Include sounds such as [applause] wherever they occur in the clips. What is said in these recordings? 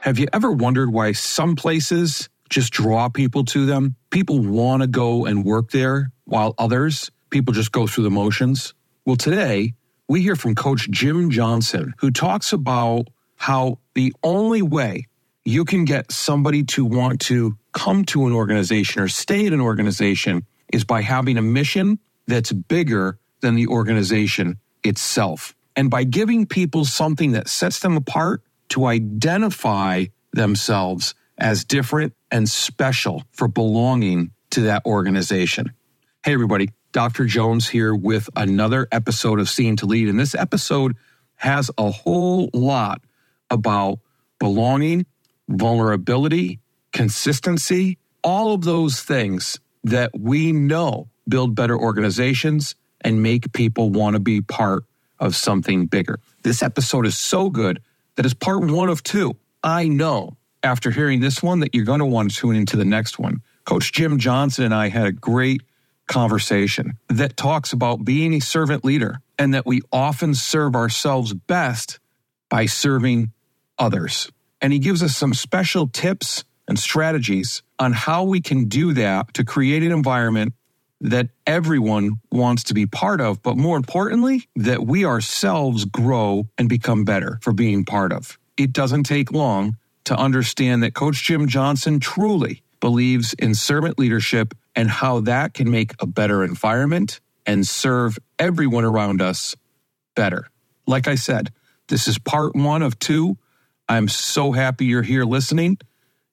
Have you ever wondered why some places just draw people to them? People want to go and work there, while others, people just go through the motions. Well, today, we hear from Coach Jim Johnson, who talks about how the only way you can get somebody to want to come to an organization or stay at an organization is by having a mission that's bigger than the organization itself. And by giving people something that sets them apart to identify themselves as different and special for belonging to that organization. Hey, everybody, Dr. Jones here with another episode of Seeing to Lead. And this episode has a whole lot about belonging, vulnerability, consistency, all of those things that we know build better organizations and make people want to be part of something bigger. This episode is so good that it's part one of two. I know after hearing this one that you're going to want to tune into the next one. Coach Jim Johnson and I had a great conversation that talks about being a servant leader and that we often serve ourselves best by serving others. And he gives us some special tips and strategies on how we can do that to create an environment that everyone wants to be part of, but more importantly, that we ourselves grow and become better for being part of. It doesn't take long to understand that Coach Jim Johnson truly believes in servant leadership and how that can make a better environment and serve everyone around us better. Like I said, this is part one of two. I'm so happy you're here listening.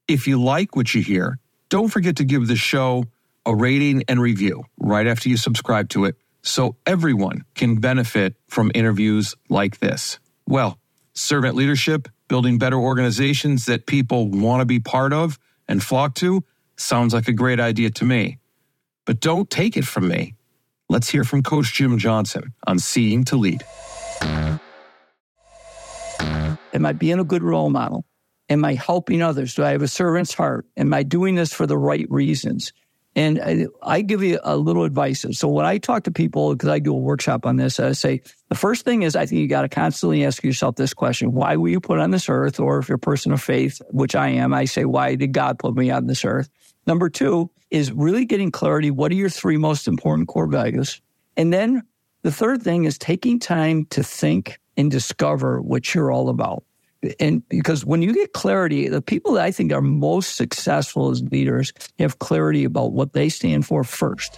If you like what you hear, don't forget to give the show a rating and review right after you subscribe to it so everyone can benefit from interviews like this. Well, servant leadership, building better organizations that people want to be part of and flock to sounds like a great idea to me. But don't take it from me. Let's hear from Coach Jim Johnson on Seeing to Lead. Am I being a good role model? Am I helping others? Do I have a servant's heart? Am I doing this for the right reasons? And I, I give you a little advice. So when I talk to people, because I do a workshop on this, I say the first thing is I think you got to constantly ask yourself this question: Why were you put on this earth? Or if you're a person of faith, which I am, I say, Why did God put me on this earth? Number two is really getting clarity. What are your three most important core values? And then the third thing is taking time to think and discover what you're all about and because when you get clarity, the people that I think are most successful as leaders have clarity about what they stand for first.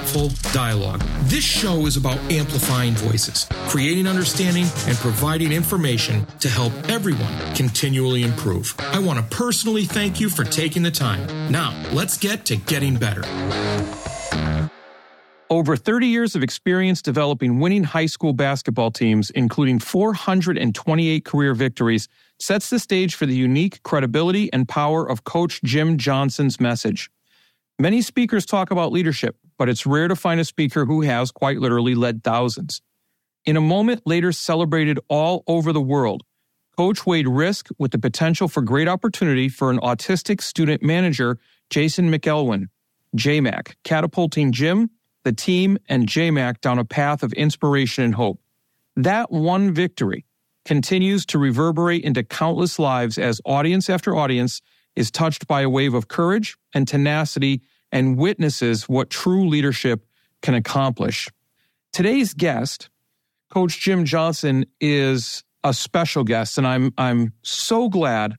thoughtful dialogue. This show is about amplifying voices, creating understanding, and providing information to help everyone continually improve. I want to personally thank you for taking the time. Now, let's get to getting better. Over 30 years of experience developing winning high school basketball teams, including 428 career victories, sets the stage for the unique credibility and power of Coach Jim Johnson's message. Many speakers talk about leadership, but it's rare to find a speaker who has quite literally led thousands. In a moment later celebrated all over the world, Coach weighed risk with the potential for great opportunity for an autistic student manager, Jason McElwain, JMAC, catapulting Jim, the team, and JMAC down a path of inspiration and hope. That one victory continues to reverberate into countless lives as audience after audience is touched by a wave of courage and tenacity and witnesses what true leadership can accomplish. Today's guest, Coach Jim Johnson, is a special guest, and I'm I'm so glad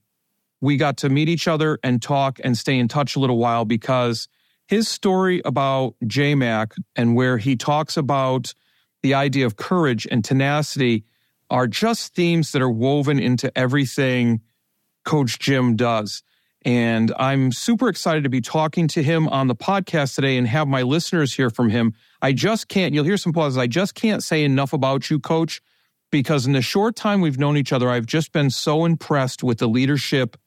we got to meet each other and talk and stay in touch a little while because his story about JMAC and where he talks about the idea of courage and tenacity are just themes that are woven into everything Coach Jim does. And I'm super excited to be talking to him on the podcast today and have my listeners hear from him. I just can't, you'll hear some pauses. I just can't say enough about you, coach, because in the short time we've known each other, I've just been so impressed with the leadership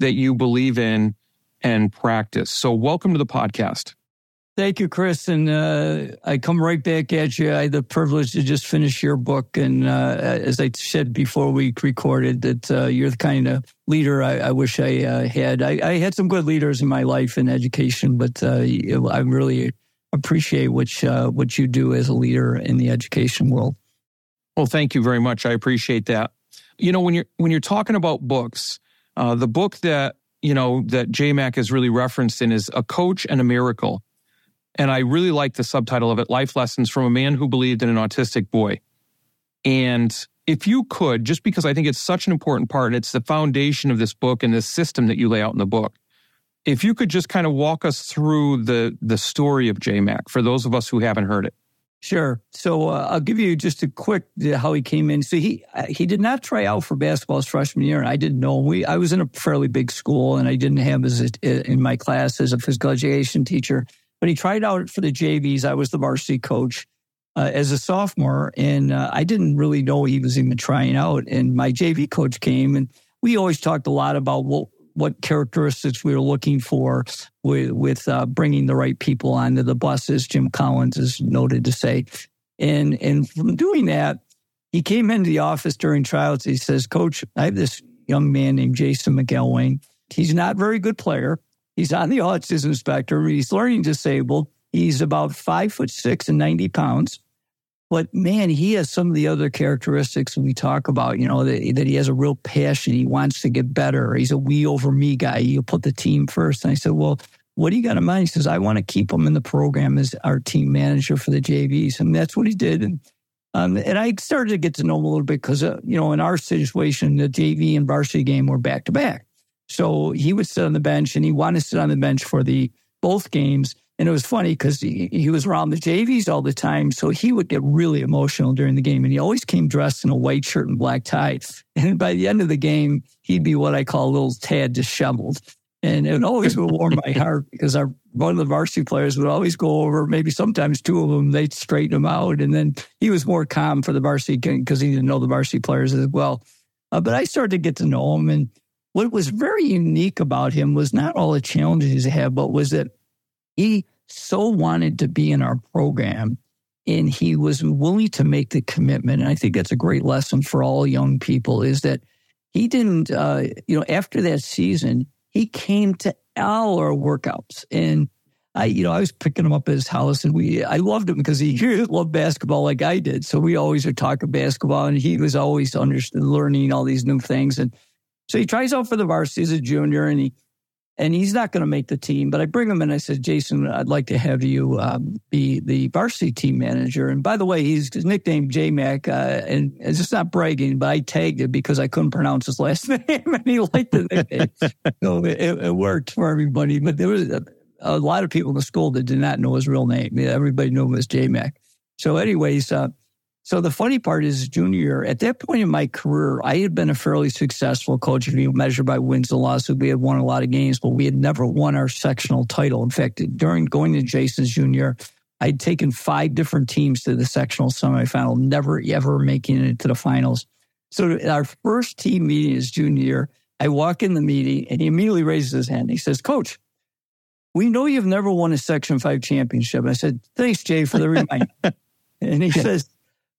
that you believe in and practice. So, welcome to the podcast. Thank you, Chris. And uh, I come right back at you. I had the privilege to just finish your book. And uh, as I said before we recorded, that uh, you're the kind of leader I, I wish I uh, had. I, I, had some good leaders in my life in education, but uh, I really appreciate what, uh, what you do as a leader in the education world. Well, thank you very much. I appreciate that. You know, when you're when you're talking about books, the book that you know that JMac has really referenced in is A Coach and a Miracle and I really like the subtitle of it Life Lessons from a Man Who Believed in an Autistic Boy. And if you could, just because I think it's such an important part, it's the foundation of this book and this system that you lay out in the book. If you could just kind of walk us through the the story of JMac for those of us who haven't heard it. Sure. So uh, I'll give you just a quick uh, how he came in. So he uh, he did not try out for basketball his freshman year, and I didn't know. We I was in a fairly big school, and I didn't have as a, in my class as a physical education teacher. But he tried out for the JVs. I was the varsity coach uh, as a sophomore, and uh, I didn't really know he was even trying out. And my JV coach came, and we always talked a lot about what what characteristics we were looking for with, with uh, bringing the right people onto the buses. Jim Collins is noted to say, and and from doing that, he came into the office during trials. He says, "Coach, I have this young man named Jason McElwain. He's not a very good player." He's on the autism spectrum. He's learning disabled. He's about five foot six and 90 pounds. But man, he has some of the other characteristics we talk about, you know, that, that he has a real passion. He wants to get better. He's a we over me guy. He'll put the team first. And I said, well, what do you got in mind? He says, I want to keep him in the program as our team manager for the JVs. And that's what he did. And, um, and I started to get to know him a little bit because, uh, you know, in our situation, the JV and varsity game were back to back. So he would sit on the bench and he wanted to sit on the bench for the both games. And it was funny because he, he was around the JVs all the time. So he would get really emotional during the game. And he always came dressed in a white shirt and black tie. And by the end of the game, he'd be what I call a little tad disheveled. And it always would warm my heart because our one of the varsity players would always go over, maybe sometimes two of them, they'd straighten him out. And then he was more calm for the varsity because he didn't know the varsity players as well. Uh, but I started to get to know him. And what was very unique about him was not all the challenges he had, but was that he so wanted to be in our program and he was willing to make the commitment. And I think that's a great lesson for all young people is that he didn't, uh, you know, after that season, he came to our workouts and I, you know, I was picking him up at his house and we, I loved him because he, [laughs] he loved basketball like I did. So we always would talk basketball and he was always understanding, learning all these new things. And so he tries out for the varsity as a junior, and he and he's not going to make the team. But I bring him in. I said, Jason, I'd like to have you um, be the varsity team manager. And by the way, he's his nickname J Mac, uh, and it's just not bragging, but I tagged it because I couldn't pronounce his last [laughs] name, and he liked the nickname. [laughs] so it, it, worked for everybody. But there was a, a, lot of people in the school that did not know his real name. Everybody knew him as J Mac. So, anyways. Uh, so the funny part is, junior year, at that point in my career, I had been a fairly successful coach. If you measure by wins and losses, we had won a lot of games, but we had never won our sectional title. In fact, during going to Jason's junior, I'd taken five different teams to the sectional semifinal, never ever making it to the finals. So our first team meeting is junior year. I walk in the meeting and he immediately raises his hand. He says, Coach, we know you've never won a Section 5 championship. I said, Thanks, Jay, for the [laughs] reminder. and he says,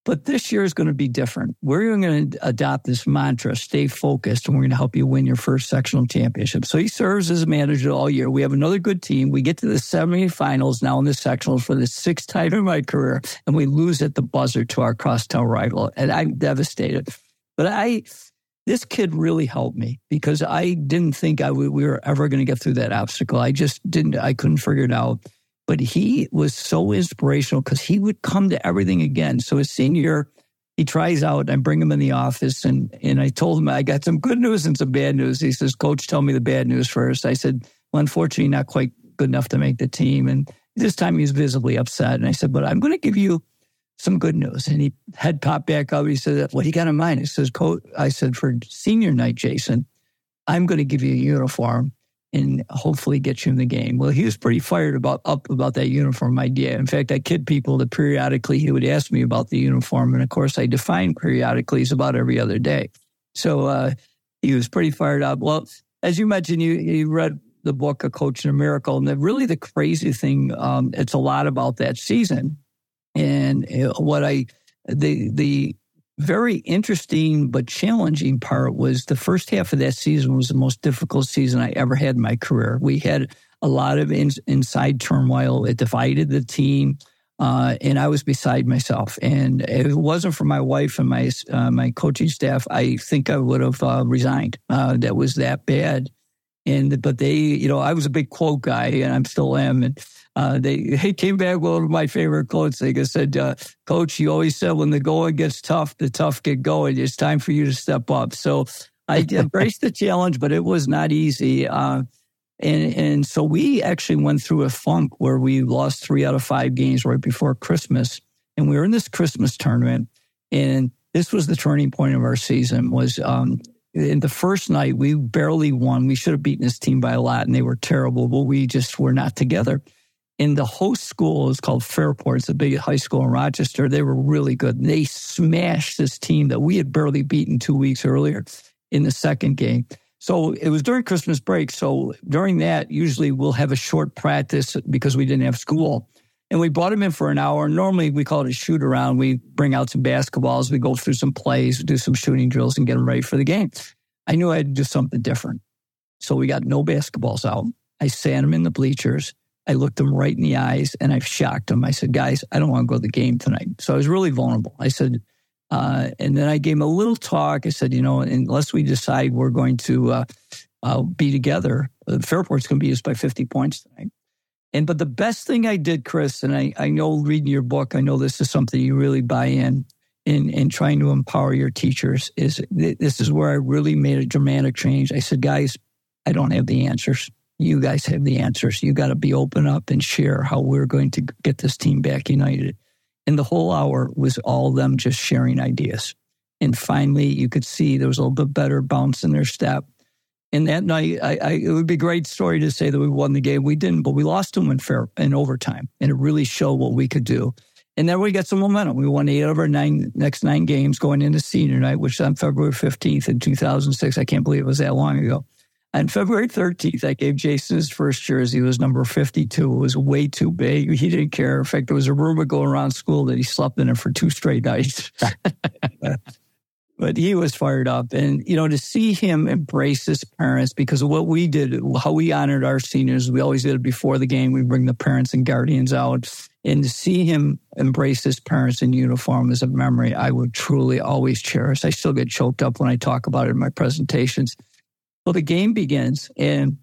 but this year is going to be different. We're going to adopt this mantra, stay focused, and we're going to help you win your first sectional championship. So he serves as a manager all year. We have another good team. We get to the semifinals now in the sectionals for the sixth time in my career, and we lose at the buzzer to our crosstown rival. And I'm devastated. But I, this kid really helped me because I didn't think I we were ever going to get through that obstacle. I just didn't, I couldn't figure it out. But he was so inspirational because he would come to everything again. So his senior he tries out. I bring him in the office and, and I told him I got some good news and some bad news. He says, Coach, tell me the bad news first. I said, Well, unfortunately, not quite good enough to make the team. And this time he was visibly upset. And I said, But I'm going to give you some good news. And he head popped back up. He said, What do you got in mind? He says, Coach, I said, For senior night, Jason, I'm going to give you a uniform and hopefully get you in the game. Well, he was pretty fired about up about that uniform idea. In fact, I kid people that periodically he would ask me about the uniform, and of course, I define periodically is about every other day. So uh, he was pretty fired up. Well, as you mentioned, you, you read the book A Coach in a Miracle, and the, really the crazy thing, um, it's a lot about that season, and uh, what I the the very interesting but challenging part was the first half of that season was the most difficult season I ever had in my career. We had a lot of in, inside turmoil. It divided the team. Uh, and I was beside myself. And if it wasn't for my wife and my uh, my coaching staff, I think I would have uh, resigned. Uh, that was that bad. And but they, you know, I was a big quote guy, and I'm still am. And uh, they, they came back with one of my favorite quotes. They just said, uh, Coach, you always said when the going gets tough, the tough get going. It's time for you to step up. So I [laughs] embraced the challenge, but it was not easy. Uh, and, and so we actually went through a funk where we lost three out of five games right before Christmas. And we were in this Christmas tournament. And this was the turning point of our season was um, in the first night, we barely won. We should have beaten this team by a lot, and they were terrible, but we just were not together in the host school is called Fairport. It's a big high school in Rochester. They were really good. They smashed this team that we had barely beaten two weeks earlier in the second game. So it was during Christmas break. So during that, usually we'll have a short practice because we didn't have school. And we brought him in for an hour. Normally we call it a shoot around. We bring out some basketballs, we go through some plays, do some shooting drills and get them ready for the game. I knew I had to do something different. So we got no basketballs out. I sat him in the bleachers I looked them right in the eyes and I shocked them. I said, guys, I don't want to go to the game tonight. So I was really vulnerable. I said, uh, and then I gave him a little talk. I said, you know, unless we decide we're going to uh, uh, be together, uh, Fairport's going to be us by 50 points tonight. And but the best thing I did, Chris, and I, I know reading your book, I know this is something you really buy in in in trying to empower your teachers. Is this is where I really made a dramatic change. I said, guys, I don't have the answers you guys have the answers. You got to be open up and share how we're going to get this team back united. And the whole hour was all them just sharing ideas. And finally, you could see there was a little bit better bounce in their step. And that night, I, I, it would be a great story to say that we won the game. We didn't, but we lost them in fair in overtime, and it really showed what we could do. And then we got some momentum. We won eight of our nine next nine games going into senior night, which on February fifteenth in two thousand six. I can't believe it was that long ago. On February 13th, I gave Jason his first jersey. It was number 52. It was way too big. He didn't care. In fact, there was a rumor going around school that he slept in it for two straight nights. [laughs] but he was fired up. And, you know, to see him embrace his parents because of what we did, how we honored our seniors, we always did it before the game. We bring the parents and guardians out. And to see him embrace his parents in uniform is a memory I would truly always cherish. I still get choked up when I talk about it in my presentations. Well, the game begins, and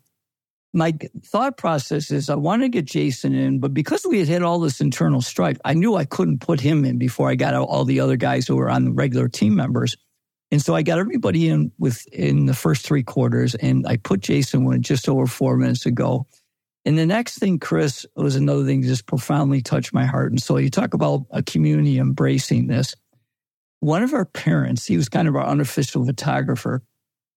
my thought process is I want to get Jason in, but because we had had all this internal strife, I knew I couldn't put him in before I got all the other guys who were on the regular team members. And so I got everybody in with in the first three quarters, and I put Jason one just over four minutes ago. And the next thing, Chris, was another thing that just profoundly touched my heart. And so you talk about a community embracing this. One of our parents, he was kind of our unofficial photographer,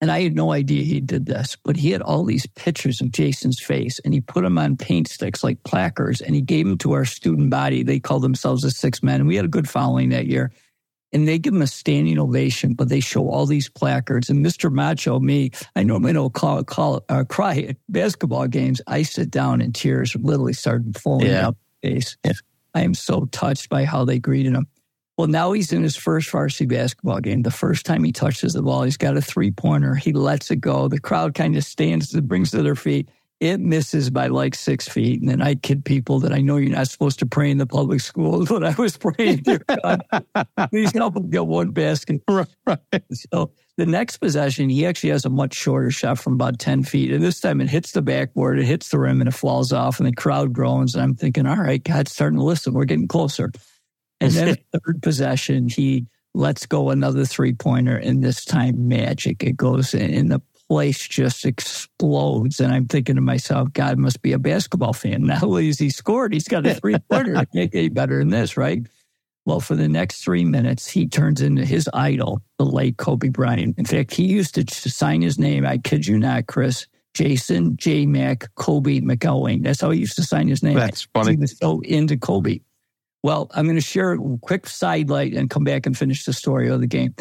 and I had no idea he did this, but he had all these pictures of Jason's face and he put them on paint sticks like placards and he gave them to our student body. They called themselves the Six Men. And we had a good following that year. And they give him a standing ovation, but they show all these placards. And Mr. Macho, me, I normally don't call, call uh, cry at basketball games. I sit down and tears literally started falling yeah. out face. Yeah. I am so touched by how they greeted him. Well, now he's in his first varsity basketball game. The first time he touches the ball, he's got a three pointer. He lets it go. The crowd kind of stands, and brings to their feet. It misses by like six feet. And then I kid people that I know you're not supposed to pray in the public schools, [laughs] but I was praying, dear God, please help him get one basket. [laughs] Right, right. So the next possession, he actually has a much shorter shot from about 10 feet. And this time it hits the backboard, it hits the rim, and it falls off, and the crowd groans. And I'm thinking, all right, God's starting to listen. We're getting closer. And then [laughs] third possession, he lets go another three pointer, and this time magic. It goes in, the place just explodes. And I'm thinking to myself, God must be a basketball fan. Not only has he scored, he's got a three [laughs] pointer. It can't get better than this, right? Well, for the next three minutes, he turns into his idol, the late Kobe Bryant. In fact, he used to sign his name. I kid you not, Chris. Jason J. Mac Kobe McElwain. That's how he used to sign his name. That's funny. He was so into Kobe. Well, I'm going to share a quick sidelight and come back and finish the story of the game.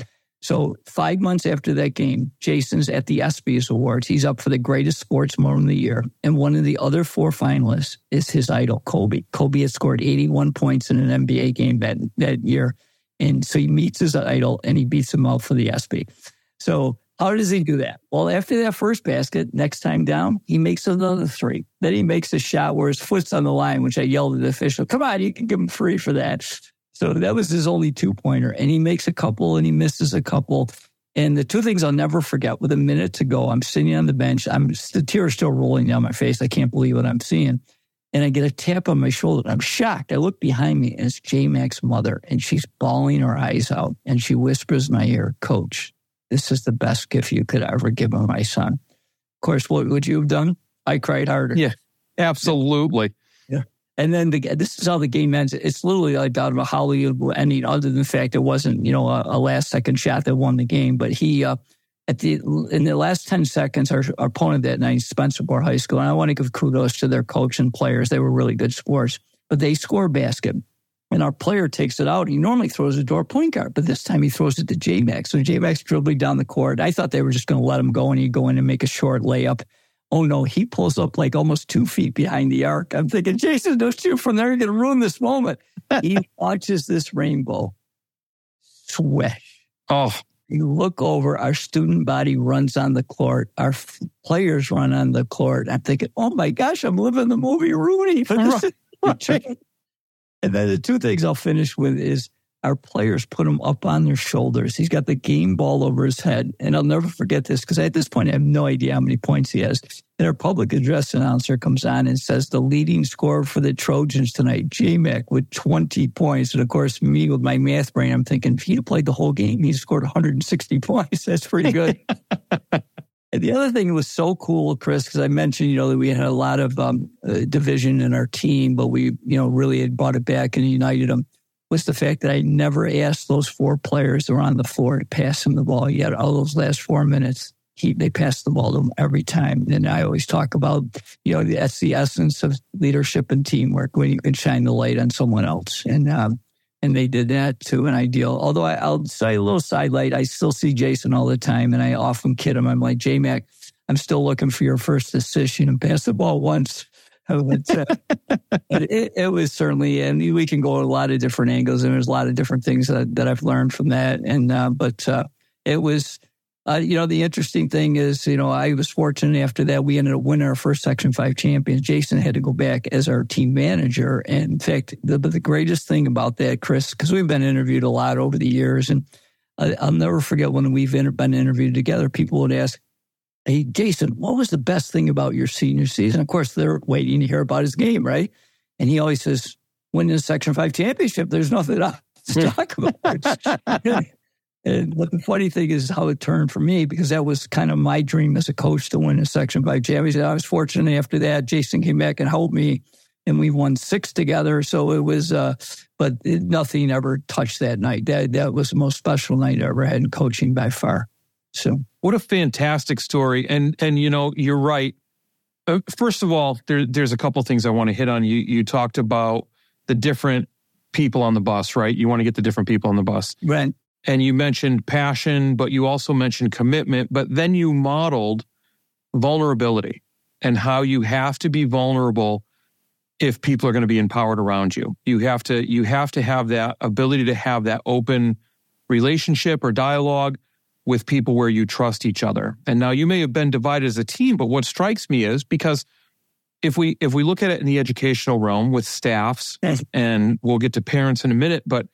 So five months after that game, Jason's at the ESPYS Awards. He's up for the greatest sports moment of the year. And one of the other four finalists is his idol, Kobe. Kobe had scored 81 points in an NBA game that, that year. And so he meets his idol and he beats him out for the ESPY. So how does he do that? Well, after that first basket, next time down, he makes another three. Then he makes a shot where his foot's on the line, which I yelled at the official, come on, you can give him free for that. So that was his only two pointer. And he makes a couple and he misses a couple. And the two things I'll never forget with a minute to go, I'm sitting on the bench. I'm the tears still rolling down my face. I can't believe what I'm seeing. And I get a tap on my shoulder. I'm shocked. I look behind me and it's J Mac's mother and she's bawling her eyes out and she whispers in my ear, Coach, this is the best gift you could ever give my son. Of course, what would you have done? I cried harder. Yeah, absolutely. And then the, this is how the game ends. It's literally like out of a Hollywood ending, other than the fact it wasn't, you know, a, a last second shot that won the game. But he, uh, at the in the last 10 seconds, our, our opponent that night, Spencerport High School, and I want to give kudos to their coach and players. They were really good sports, but they score a basket and our player takes it out. He normally throws it to our point guard, but this time he throws it to J Max. So J Max dribbling down the court. I thought they were just going to let him go and he'd go in and make a short layup. Oh no, he pulls up like almost two feet behind the arc. I'm thinking, Jason, don't shoot from there. You're going to ruin this moment. [laughs] he watches this rainbow swish. Oh, you look over, our student body runs on the court. Our f- players run on the court. I'm thinking, oh my gosh, I'm living the movie Rudy. [laughs] Right. And then the two things I'll finish with is our players put him up on their shoulders. He's got the game ball over his head. And I'll never forget this because at this point, I have no idea how many points he has. And our public address announcer comes on and says the leading scorer for the Trojans tonight, J-Mac with 20 points. And of course, me with my math brain, I'm thinking if he'd played the whole game, he scored 160 [laughs] points. That's pretty [laughs] good. And the other thing that was so cool, Chris, because I mentioned, you know, that we had a lot of um, uh, division in our team, but we, you know, really had brought it back and united them, was the fact that I never asked those four players that were on the floor to pass him the ball. Yet all those last four minutes, he, they passed the ball to him every time. And I always talk about, you know, that's the essence of leadership and teamwork when you can shine the light on someone else. And um, and they did that to an ideal. Although I, will say a little sidelight, I still see Jason all the time, and I often kid him. I'm like, J Mac, I'm still looking for your first decision and pass the ball once. It, it, was certainly, and we can go a lot of different angles, and there's a lot of different things that, that I've learned from that. And uh, but uh, it was uh, you know, the interesting thing is, you know, I was fortunate after that we ended up winning our first Section 5 champions. Jason had to go back as our team manager. And in fact, the, but the greatest thing about that, Chris, because we've been interviewed a lot over the years, and I, will never forget when we've been interviewed together, people would ask, Hey, Jason, what was the best thing about your senior season? Of course, they're waiting to hear about his game, right? And he always says, winning the Section 5 championship, there's nothing to talk about. [laughs] And but the funny thing is how it turned for me because that was kind of my dream as a coach to win a Section 5 championship. I was fortunate after that. Jason came back and helped me, and we won six together. So it was, uh, but it, nothing ever touched that night. That that was the most special night I ever had in coaching by far. So what a fantastic story! And and you know you're right. Uh, first of all, there, there's a couple things I want to hit on. You you talked about the different people on the bus, right? You want to get the different people on the bus, right? and you mentioned passion, but you also mentioned commitment, but then you modeled vulnerability and how you have to be vulnerable if people are going to be empowered around you. You have to you have to have that ability to have that open relationship or dialogue with people where you trust each other. And now you may have been divided as a team, but what strikes me is because if we if we look at it in the educational realm with staffs and we'll get to parents in a minute, but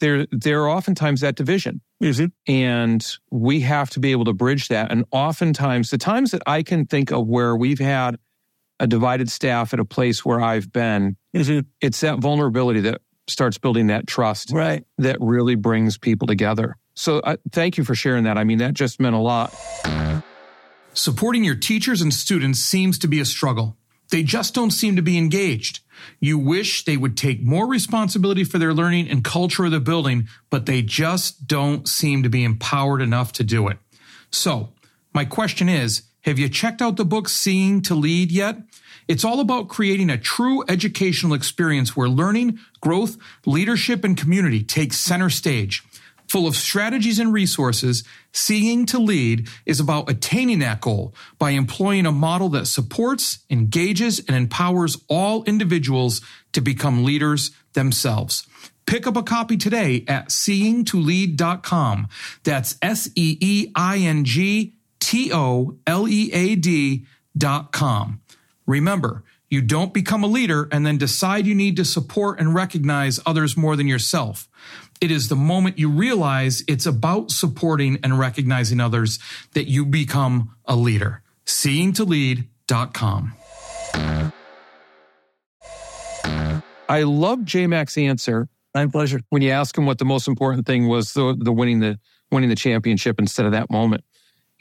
there there are oftentimes that division. Mm-hmm. And we have to be able to bridge that. And oftentimes, the times that I can think of where we've had a divided staff at a place where I've been, mm-hmm. it's that vulnerability that starts building that trust right. that really brings people together. So uh, thank you for sharing that. I mean, that just meant a lot. Supporting your teachers and students seems to be a struggle. They just don't seem to be engaged. You wish they would take more responsibility for their learning and culture of the building, but they just don't seem to be empowered enough to do it. So, my question is Have you checked out the book Seeing to Lead yet? It's all about creating a true educational experience where learning, growth, leadership, and community take center stage. Full of strategies and resources, Seeing to Lead is about attaining that goal by employing a model that supports, engages, and empowers all individuals to become leaders themselves. Pick up a copy today at seeingtolead.com. That's S E E I N G T O L E A D dot com. Remember, you don't become a leader and then decide you need to support and recognize others more than yourself. It is the moment you realize it's about supporting and recognizing others that you become a leader. Seeingtolead.com. I love J Mac's answer. My pleasure. When you ask him what the most important thing was, the, the winning the winning the championship instead of that moment.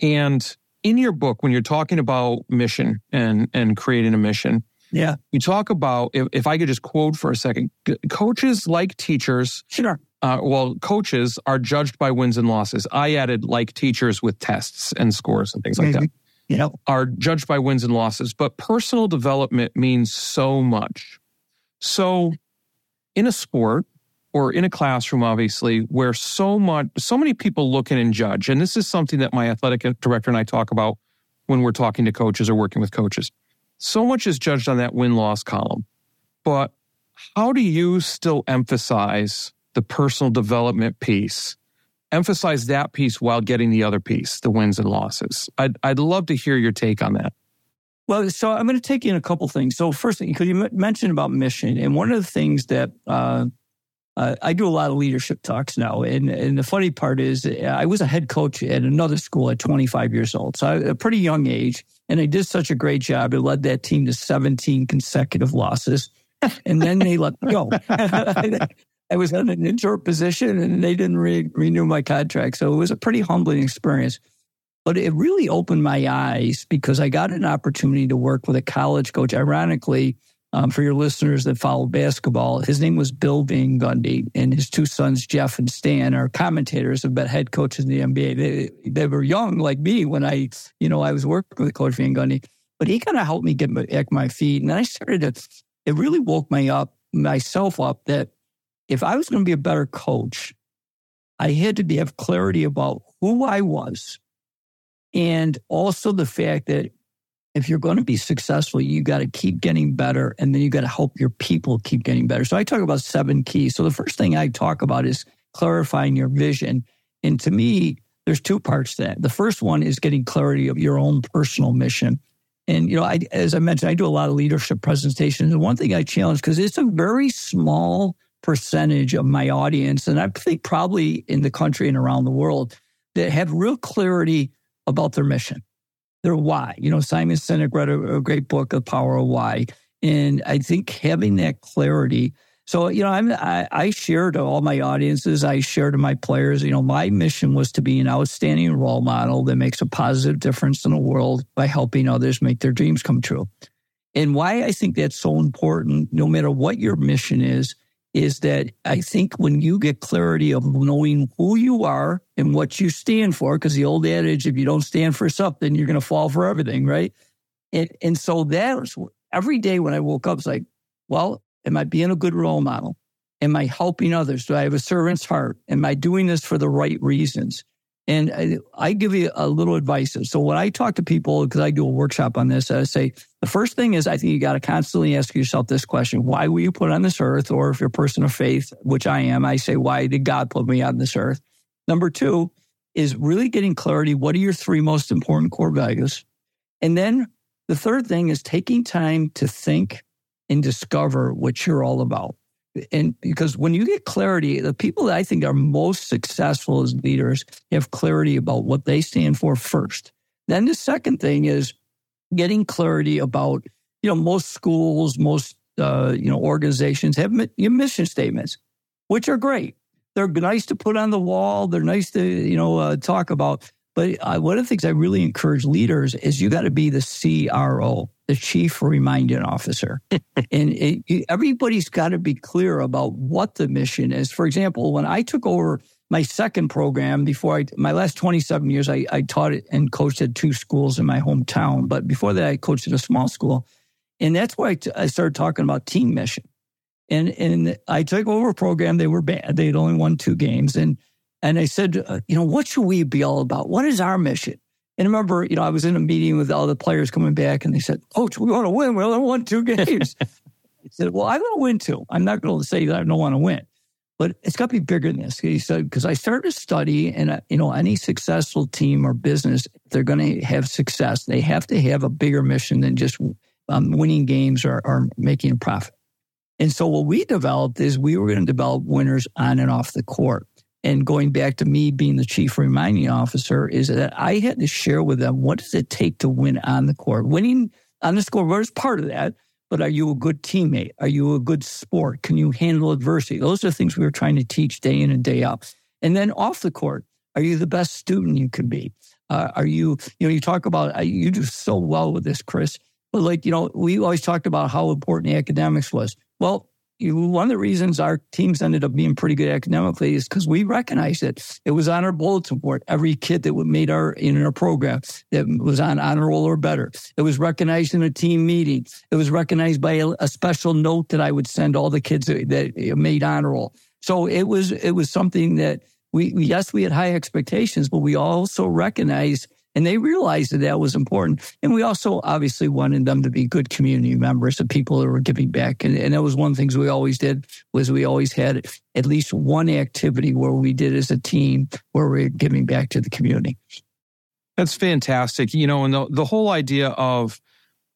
And in your book, when you're talking about mission and and creating a mission, Yeah. you talk about if, if I could just quote for a second, coaches like teachers. Sure. Uh, well, coaches are judged by wins and losses. I added like teachers with tests and scores and things like that You know, are judged by wins and losses, but personal development means so much. So, in a sport or in a classroom, obviously, where so much, so many people look in and judge, and this is something that my athletic director and I talk about when we're talking to coaches or working with coaches. So much is judged on that win loss column, but how do you still emphasize the personal development piece? Emphasize that piece while getting the other piece, the wins and losses. I'd, I'd love to hear your take on that. Well, so I'm going to take in a couple things. So first, thing, because you mentioned about mission, and one of the things that uh, uh, I do a lot of leadership talks now, and and the funny part is uh, I was a head coach at another school at 25 years old, so a pretty young age, and I did such a great job. I led that team to 17 consecutive losses, and then they let me go. [laughs] I was in an interim position, and they didn't re- renew my contract, so it was a pretty humbling experience. But it really opened my eyes because I got an opportunity to work with a college coach. Ironically, um, for your listeners that follow basketball, his name was Bill Van Gundy, and his two sons, Jeff and Stan, are commentators, been head coaches in the NBA. They, they were young like me when I, you know, I was working with Coach Van Gundy, but he kind of helped me get my, my feet. And I started to, it really woke me up, myself up that if I was going to be a better coach, I had to be, have clarity about who I was and also the fact that if you're going to be successful, you got to keep getting better and then you got to help your people keep getting better. So I talk about seven keys. So the first thing I talk about is clarifying your vision. And to me, there's two parts to that. The first one is getting clarity of your own personal mission. And, you know, I, as I mentioned, I do a lot of leadership presentations. And one thing I challenge, because it's a very small percentage of my audience, and I think probably in the country and around the world, that have real clarity about their mission, their why. You know, Simon Sinek wrote a, a great book, The Power of Why. And I think having that clarity. So, you know, I'm, I, I share to all my audiences, I share to my players, you know, my mission was to be an outstanding role model that makes a positive difference in the world by helping others make their dreams come true. And why I think that's so important, no matter what your mission is, is that I think when you get clarity of knowing who you are and what you stand for, because the old adage, if you don't stand for something, you're going to fall for everything, right? And, and so that was every day when I woke up, it's like, well, am I being a good role model? Am I helping others? Do I have a servant's heart? Am I doing this for the right reasons? And I, I give you a little advice. So when I talk to people, because I do a workshop on this, I say the first thing is I think you got to constantly ask yourself this question: Why were you put on this earth? Or if you're a person of faith, which I am, I say, Why did God put me on this earth? Number two is really getting clarity. What are your three most important core values? And then the third thing is taking time to think and discover what you're all about. And because when you get clarity, the people that I think are most successful as leaders have clarity about what they stand for first. Then the second thing is getting clarity about, you know, most schools, most, uh, you know, organizations have mi- mission statements, which are great. They're nice to put on the wall. They're nice to, you know, uh, talk about. But uh, one of the things I really encourage leaders is you got to be the CRO, the Chief Reminding Officer. [laughs] and it, you, everybody's got to be clear about what the mission is. For example, when I took over my second program before I, my last 27 years, I, I taught it and coached at two schools in my hometown. But before that, I coached at a small school. And that's why I, t- I started talking about team mission. And, and I took over a program. They were bad. They had only won two games. And, and I said, uh, you know, what should we be all about? What is our mission? And remember, you know, I was in a meeting with all the players coming back and they said, Coach, we want to win. We only won two [laughs] games. I said, well, I want to win too. I'm not going to say that I don't want to win, but it's got to be bigger than this. He said, because I started to study and, uh, you know, any successful team or business, they're going to have success. They have to have a bigger mission than just um, winning games or, or making a profit. And so what we developed is we were going to develop winners on and off the court. And going back to me being the chief reminding officer is that I had to share with them what does it take to win on the court? Winning on the scoreboard is part of that, but are you a good teammate? Are you a good sport? Can you handle adversity? Those are things we were trying to teach day in and day out. And then off the court, are you the best student you can be? Uh, are you, you know, you talk about, you do so well with this, Chris. But like, you know, we always talked about how important academics was. Well, one of the reasons our teams ended up being pretty good academically is because we recognized it. It was on our bulletin board. Every kid that made our in our program that was on honor roll or better. It was recognized in a team meeting. It was recognized by a, a special note that I would send all the kids that, that made honor roll. So it was it was something that we yes we had high expectations, but we also recognized and they realized that that was important. And we also obviously wanted them to be good community members, the people that were giving back. And, and that was one of the things we always did was we always had at least one activity where we did as a team where we are giving back to the community. That's fantastic. You know, and the, the whole idea of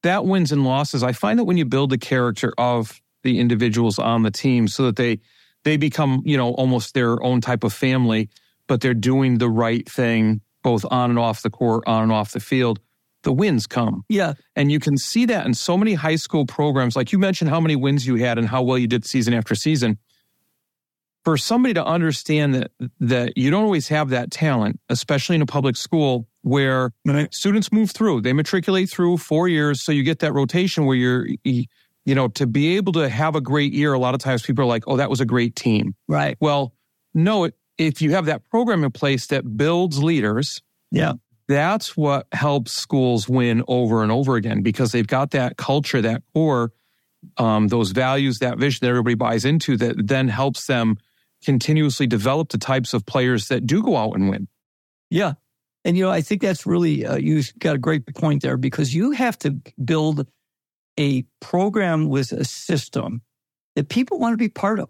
that wins and losses, I find that when you build the character of the individuals on the team so that they, they become, you know, almost their own type of family, but they're doing the right thing both on and off the court, on and off the field, the wins come. Yeah. And you can see that in so many high school programs. Like you mentioned how many wins you had and how well you did season after season. For somebody to understand that that you don't always have that talent, especially in a public school where right. students move through, they matriculate through four years, so you get that rotation where you're, you know, to be able to have a great year. A lot of times people are like, "Oh, that was a great team." Right. Well, no, it, if you have that program in place that builds leaders, yeah, that's what helps schools win over and over again because they've got that culture, that core, um, those values, that vision that everybody buys into that then helps them continuously develop the types of players that do go out and win. Yeah. And, you know, I think that's really, uh, you got a great point there because you have to build a program with a system that people want to be part of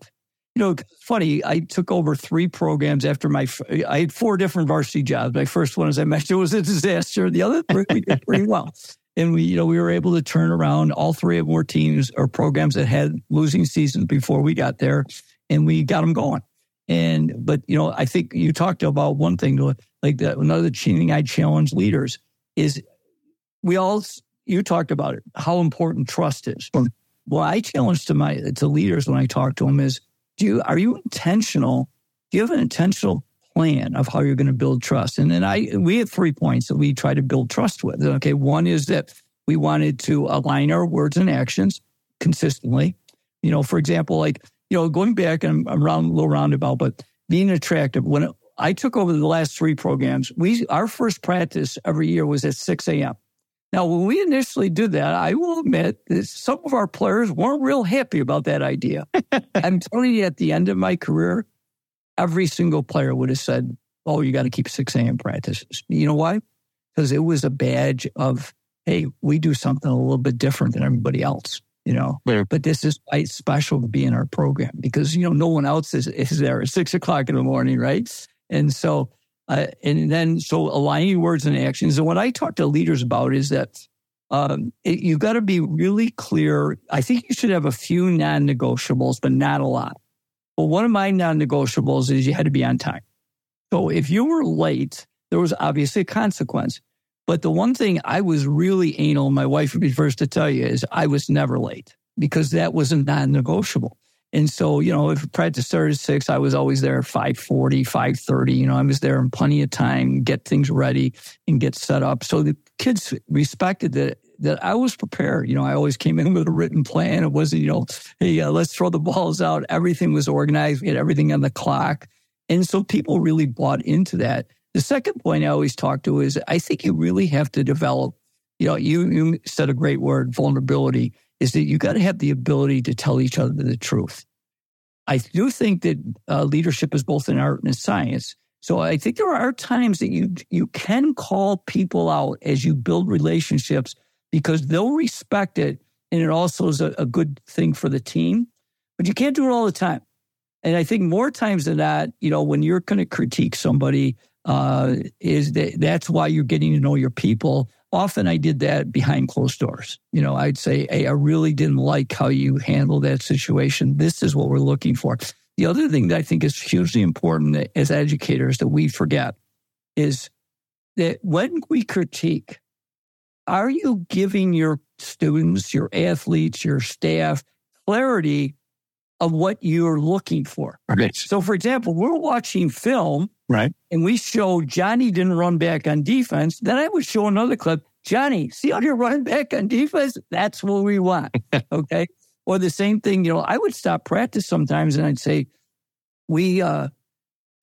you know, funny, I took over three programs after my, I had four different varsity jobs. My first one, as I mentioned, [laughs] was a disaster. The other three, we did pretty well. And we, you know, we were able to turn around all three of our teams or programs that had losing seasons before we got there and we got them going. And, but, you know, I think you talked about one thing, like that, another thing I challenge leaders is we all, you talked about it, how important trust is. Well, I challenge to my, to leaders when I talk to them is, do you, are you intentional? Do you have an intentional plan of how you're going to build trust? And then I, we have three points that we try to build trust with. Okay. One is that we wanted to align our words and actions consistently. You know, for example, like, you know, going back and I'm around a little roundabout, but being attractive. When I took over the last three programs, we, our first practice every year was at 6 a.m. Now, when we initially did that, I will admit that some of our players weren't real happy about that idea. [laughs] I'm telling you, at the end of my career, every single player would have said, Oh, you got to keep 6 a.m. practices. You know why? Because it was a badge of, hey, we do something a little bit different than everybody else, you know? Yeah. But this is quite special to be in our program because, you know, no one else is, is there at six o'clock in the morning, right? And so uh, and then, so aligning words and actions. And what I talk to leaders about is that um, it, you got to be really clear. I think you should have a few non negotiables, but not a lot. Well, one of my non negotiables is you had to be on time. So if you were late, there was obviously a consequence. But the one thing I was really anal, my wife would be first to tell you, is I was never late because that was a non negotiable. And so, you know, if practice started at six, I was always there at 540, 530. You know, I was there in plenty of time, get things ready and get set up. So the kids respected that that I was prepared. You know, I always came in with a written plan. It wasn't, you know, hey, uh, let's throw the balls out. Everything was organized. We had everything on the clock. And so people really bought into that. The second point I always talk to is I think you really have to develop, you know, you, you said a great word, vulnerability, is that you got to have the ability to tell each other the truth. I do think that uh, leadership is both an art and a science. So I think there are times that you you can call people out as you build relationships because they'll respect it, and it also is a, a good thing for the team. But you can't do it all the time. And I think more times than that, you know, when you're going to critique somebody, uh, is that that's why you're getting to know your people. Often I did that behind closed doors. You know, I'd say, Hey, I really didn't like how you handled that situation. This is what we're looking for. The other thing that I think is hugely important as educators that we forget is that when we critique, are you giving your students, your athletes, your staff clarity of what you're looking for? Right. So, for example, we're watching film Right. and we show Johnny didn't run back on defense. Then I would show another clip. Johnny, see how you're running back on defense? That's what we want. [laughs] okay. Or the same thing, you know, I would stop practice sometimes and I'd say, we, uh,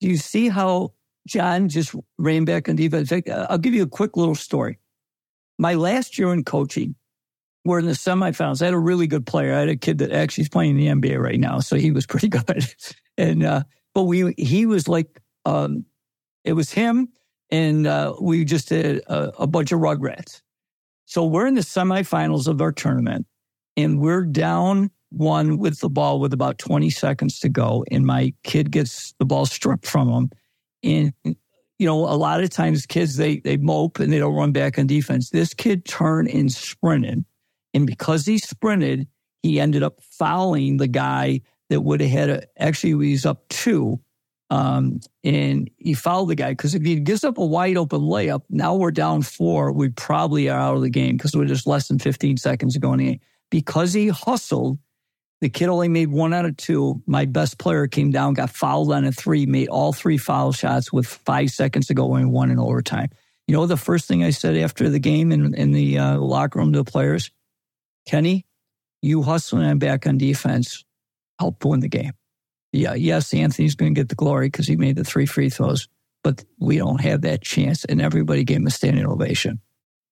do you see how John just ran back on defense? In fact, uh, I'll give you a quick little story. My last year in coaching, we're in the semifinals. I had a really good player. I had a kid that actually is playing in the NBA right now. So he was pretty [laughs] good. and, uh, but we, he was like, um, it was him and, uh, we just did a, a bunch of rugrats. So we're in the semifinals of our tournament and we're down one with the ball with about 20 seconds to go. And my kid gets the ball stripped from him. And, you know, a lot of times kids, they, they mope and they don't run back on defense. This kid turned and sprinted. And because he sprinted, he ended up fouling the guy that would have had a, actually, he's up two. Um, and he fouled the guy because if he gives up a wide open layup, now we're down four. We probably are out of the game because we're just less than 15 seconds ago go in the game. Because he hustled, the kid only made one out of two. My best player came down, got fouled on a three, made all three foul shots with five seconds to go and won in overtime. You know, the first thing I said after the game in, in the uh, locker room to the players, Kenny, you hustling and back on defense helped win the game. Yeah, yes, Anthony's going to get the glory because he made the three free throws, but we don't have that chance. And everybody gave him a standing ovation.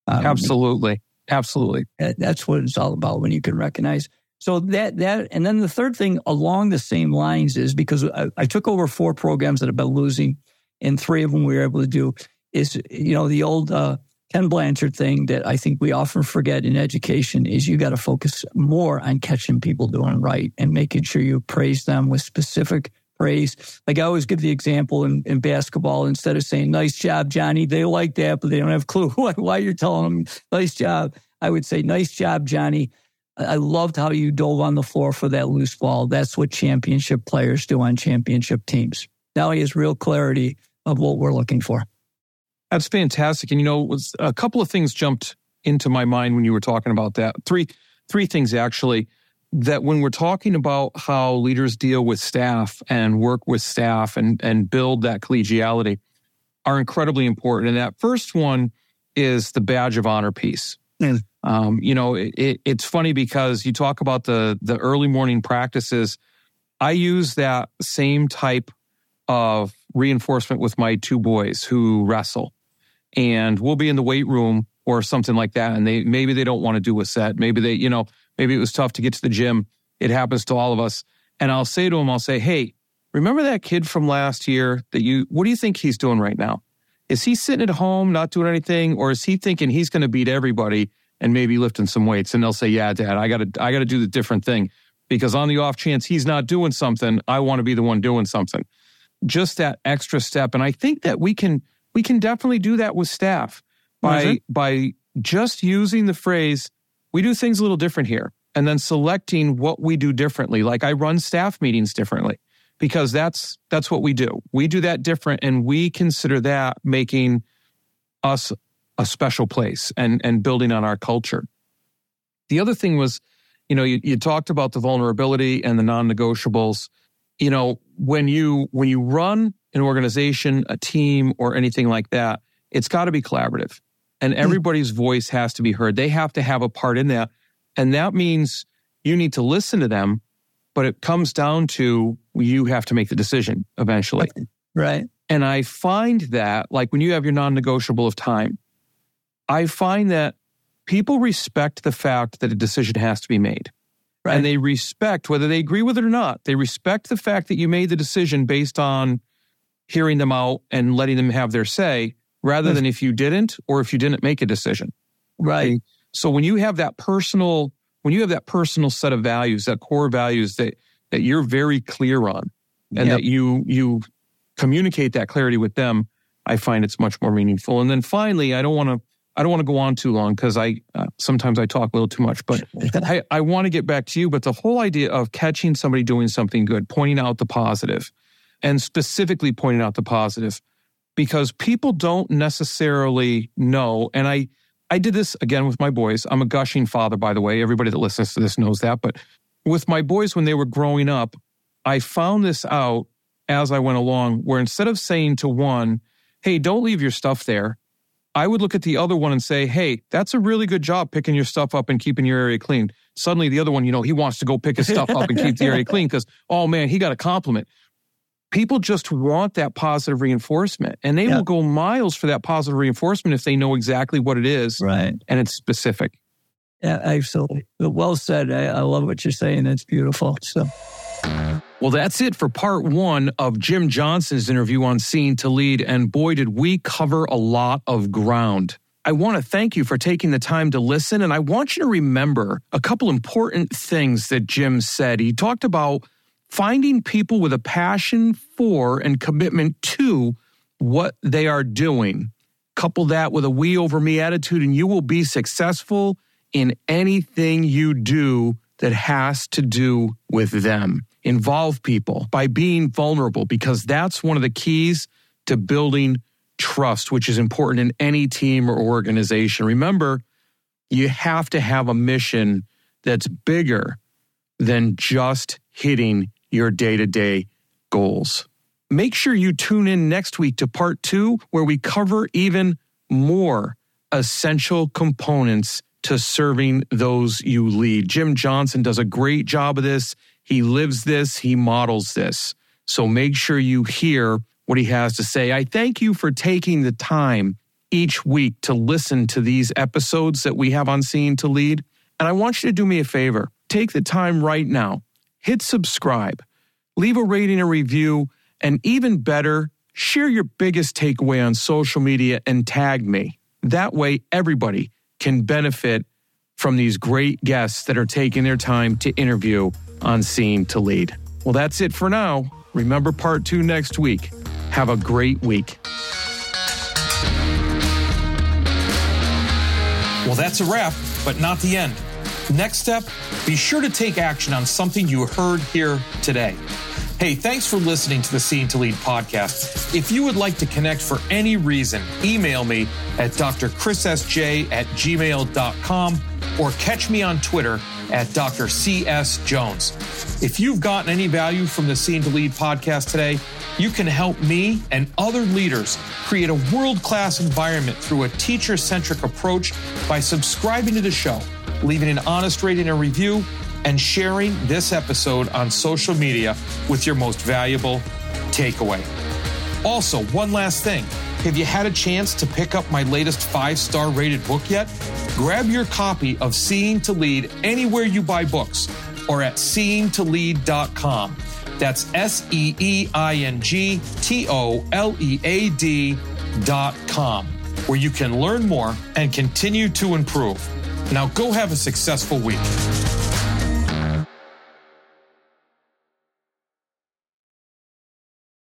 Um, Absolutely. Absolutely. That's what it's all about when you can recognize. So that, that, and then the third thing along the same lines is because I, I took over four programs that have been losing and three of them we were able to do is, you know, the old, uh, Ken Blanchard thing that I think we often forget in education is you got to focus more on catching people doing right and making sure you praise them with specific praise. Like I always give the example in, in basketball, instead of saying, nice job, Johnny, they like that, but they don't have a clue [laughs] why you're telling them, nice job. I would say, nice job, Johnny. I loved how you dove on the floor for that loose ball. That's what championship players do on championship teams. Now he has real clarity of what we're looking for. That's fantastic. And you know, was a couple of things jumped into my mind when you were talking about that. Three three things actually that when we're talking about how leaders deal with staff and work with staff and and build that collegiality are incredibly important. And that first one is the badge of honor piece. Mm. Um, you know, it, it's funny because you talk about the the early morning practices. I use that same type of reinforcement with my two boys who wrestle, and we'll be in the weight room or something like that, and they maybe they don't want to do a set, maybe they, you know, maybe it was tough to get to the gym. It happens to all of us, and I'll say to them, I'll say, "Hey, remember that kid from last year that you? What do you think he's doing right now? Is he sitting at home not doing anything, or is he thinking he's going to beat everybody?" and maybe lifting some weights. And they'll say, yeah, dad, I got to, I got to do the different thing because on the off chance he's not doing something, I want to be the one doing something. Just that extra step. And I think that we can, we can definitely do that with staff by, by just using the phrase, we do things a little different here and then selecting what we do differently. Like I run staff meetings differently because that's, that's what we do. We do that different and we consider that making us a special place and and building on our culture. The other thing was, you know, you, you talked about the vulnerability and the non-negotiables. You know, when you when you run an organization, a team, or anything like that, it's got to be collaborative, and everybody's mm. voice has to be heard. They have to have a part in that, and that means you need to listen to them. But it comes down to you have to make the decision eventually. Right. And I find that, like when you have your non negotiable of time, I find that people respect the fact that a decision has to be made. Right. And they respect, whether they agree with it or not, they respect the fact that you made the decision based on hearing them out and letting them have their say rather than if you didn't or if you didn't make a decision. Right. So when you have that personal, when you have that personal set of values, that core values that, that you're very clear on and Yep. that you, you communicate that clarity with them, I find it's much more meaningful. And then finally, I don't want to, I don't want to go on too long because I uh, sometimes I talk a little too much, but I, I want to get back to you. But the whole idea of catching somebody doing something good, pointing out the positive, and specifically pointing out the positive, because people don't necessarily know. And I, I did this again with my boys. I'm a gushing father, by the way. Everybody that listens to this knows that. But with my boys when they were growing up, I found this out as I went along, where instead of saying to one, "Hey, don't leave your stuff there," I would look at the other one and say, Hey, that's a really good job picking your stuff up and keeping your area clean. Suddenly, the other one, you know, he wants to go pick his stuff up and keep the area clean because, oh man, he got a compliment. People just want that positive reinforcement and they Yeah. will go miles for that positive reinforcement if they know exactly what it is Right. and it's specific. Yeah, absolutely. Well said. I, I love what you're saying. It's beautiful. So, Well, that's it for part one of Jim Johnson's interview on Seeing to Lead. And boy, did we cover a lot of ground. I want to thank you for taking the time to listen. And I want you to remember a couple important things that Jim said. He talked about finding people with a passion for and commitment to what they are doing. Couple that with a we over me attitude, and you will be successful in anything you do that has to do with them. Involve people by being vulnerable because that's one of the keys to building trust, which is important in any team or organization. Remember, you have to have a mission that's bigger than just hitting your day to day goals. Make sure you tune in next week to part two, where we cover even more essential components to serving those you lead. Jim Johnson does a great job of this. He lives this, he models this. So make sure you hear what he has to say. I thank you for taking the time each week to listen to these episodes that we have on Seeing to Lead. And I want you to do me a favor take the time right now, hit subscribe, leave a rating and review, and even better, share your biggest takeaway on social media and tag me. That way, everybody can benefit from these great guests that are taking their time to interview on Seeing to Lead. Well, that's it for now. Remember part two next week. Have a great week. Well, that's a wrap, but not the end. Next step, be sure to take action on something you heard here today. Hey, thanks for listening to the Seeing to Lead podcast. If you would like to connect for any reason, email me at drchrissj at gmail.com or catch me on Twitter at Dr. C.S. Jones. If you've gotten any value from the Seeing to Lead podcast today, you can help me and other leaders create a world class environment through a teacher centric approach by subscribing to the show, leaving an honest rating and review, and sharing this episode on social media with your most valuable takeaway. Also, one last thing. Have you had a chance to pick up my latest five star rated book yet? Grab your copy of Seeing to Lead anywhere you buy books or at seeingtolead.com. That's S E E I N G T O L E A D dot com, where you can learn more and continue to improve. Now go have a successful week.